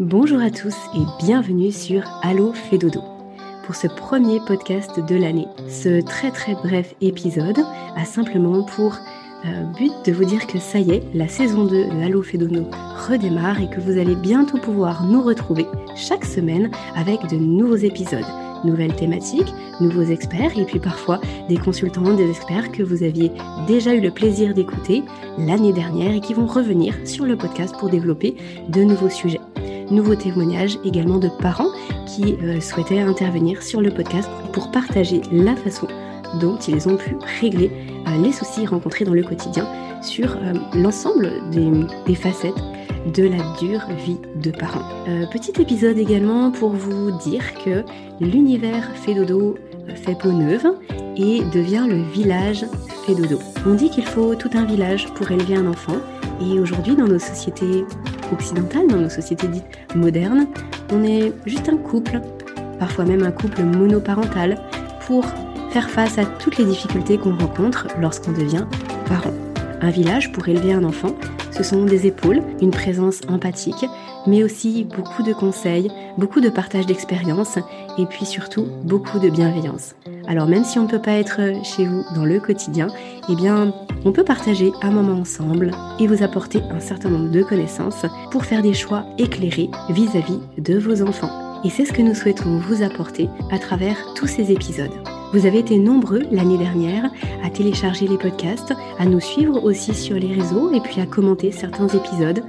Bonjour à tous et bienvenue sur Allo Dodo. Pour ce premier podcast de l'année, ce très très bref épisode a simplement pour euh, but de vous dire que ça y est, la saison 2 de Allo Dodo redémarre et que vous allez bientôt pouvoir nous retrouver chaque semaine avec de nouveaux épisodes nouvelles thématiques, nouveaux experts et puis parfois des consultants, des experts que vous aviez déjà eu le plaisir d'écouter l'année dernière et qui vont revenir sur le podcast pour développer de nouveaux sujets nouveaux témoignages également de parents qui euh, souhaitaient intervenir sur le podcast pour partager la façon dont ils ont pu régler euh, les soucis rencontrés dans le quotidien sur euh, l'ensemble des, facettes de la dure vie de parents. petit épisode également pour vous dire que l'univers fait dodo fait peau neuve et devient le village fait dodo. On dit qu'il faut tout un village pour élever un enfant et aujourd'hui dans nos sociétés occidentale, dans nos sociétés dites modernes, on est juste un couple, parfois même un couple monoparental, pour faire face à toutes les difficultés qu'on rencontre lorsqu'on devient parent. Un village pour élever un enfant, ce sont des épaules, une présence empathique, mais aussi beaucoup de conseils, beaucoup de partage d'expériences et puis surtout beaucoup de bienveillance. Alors même si on ne peut pas être chez vous dans le quotidien, eh bien on peut partager un moment ensemble et vous apporter un certain nombre de connaissances pour faire des choix éclairés vis-à-vis de vos enfants. Et c'est ce que nous souhaitons vous apporter à travers tous ces épisodes. Vous avez été nombreux l'année dernière à télécharger les podcasts, à nous suivre aussi sur les réseaux et puis à commenter certains épisodes.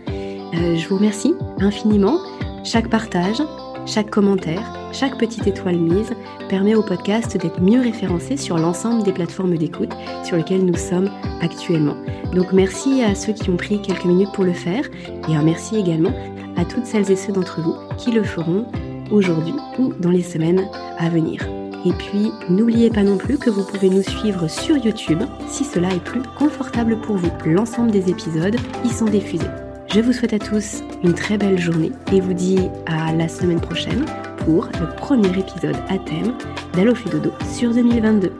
Euh, je vous remercie infiniment. Chaque partage, chaque commentaire, chaque petite étoile mise permet au podcast d'être mieux référencé sur l'ensemble des plateformes d'écoute sur lesquelles nous sommes actuellement. Donc merci à ceux qui ont pris quelques minutes pour le faire et un merci également à toutes celles et ceux d'entre vous qui le feront aujourd'hui ou dans les semaines à venir. Et puis, n'oubliez pas non plus que vous pouvez nous suivre sur YouTube si cela est plus confortable pour vous. L'ensemble des épisodes y sont diffusés. Je vous souhaite à tous une très belle journée et vous dis à la semaine prochaine pour le premier épisode à thème d'Allo Dodo sur 2022.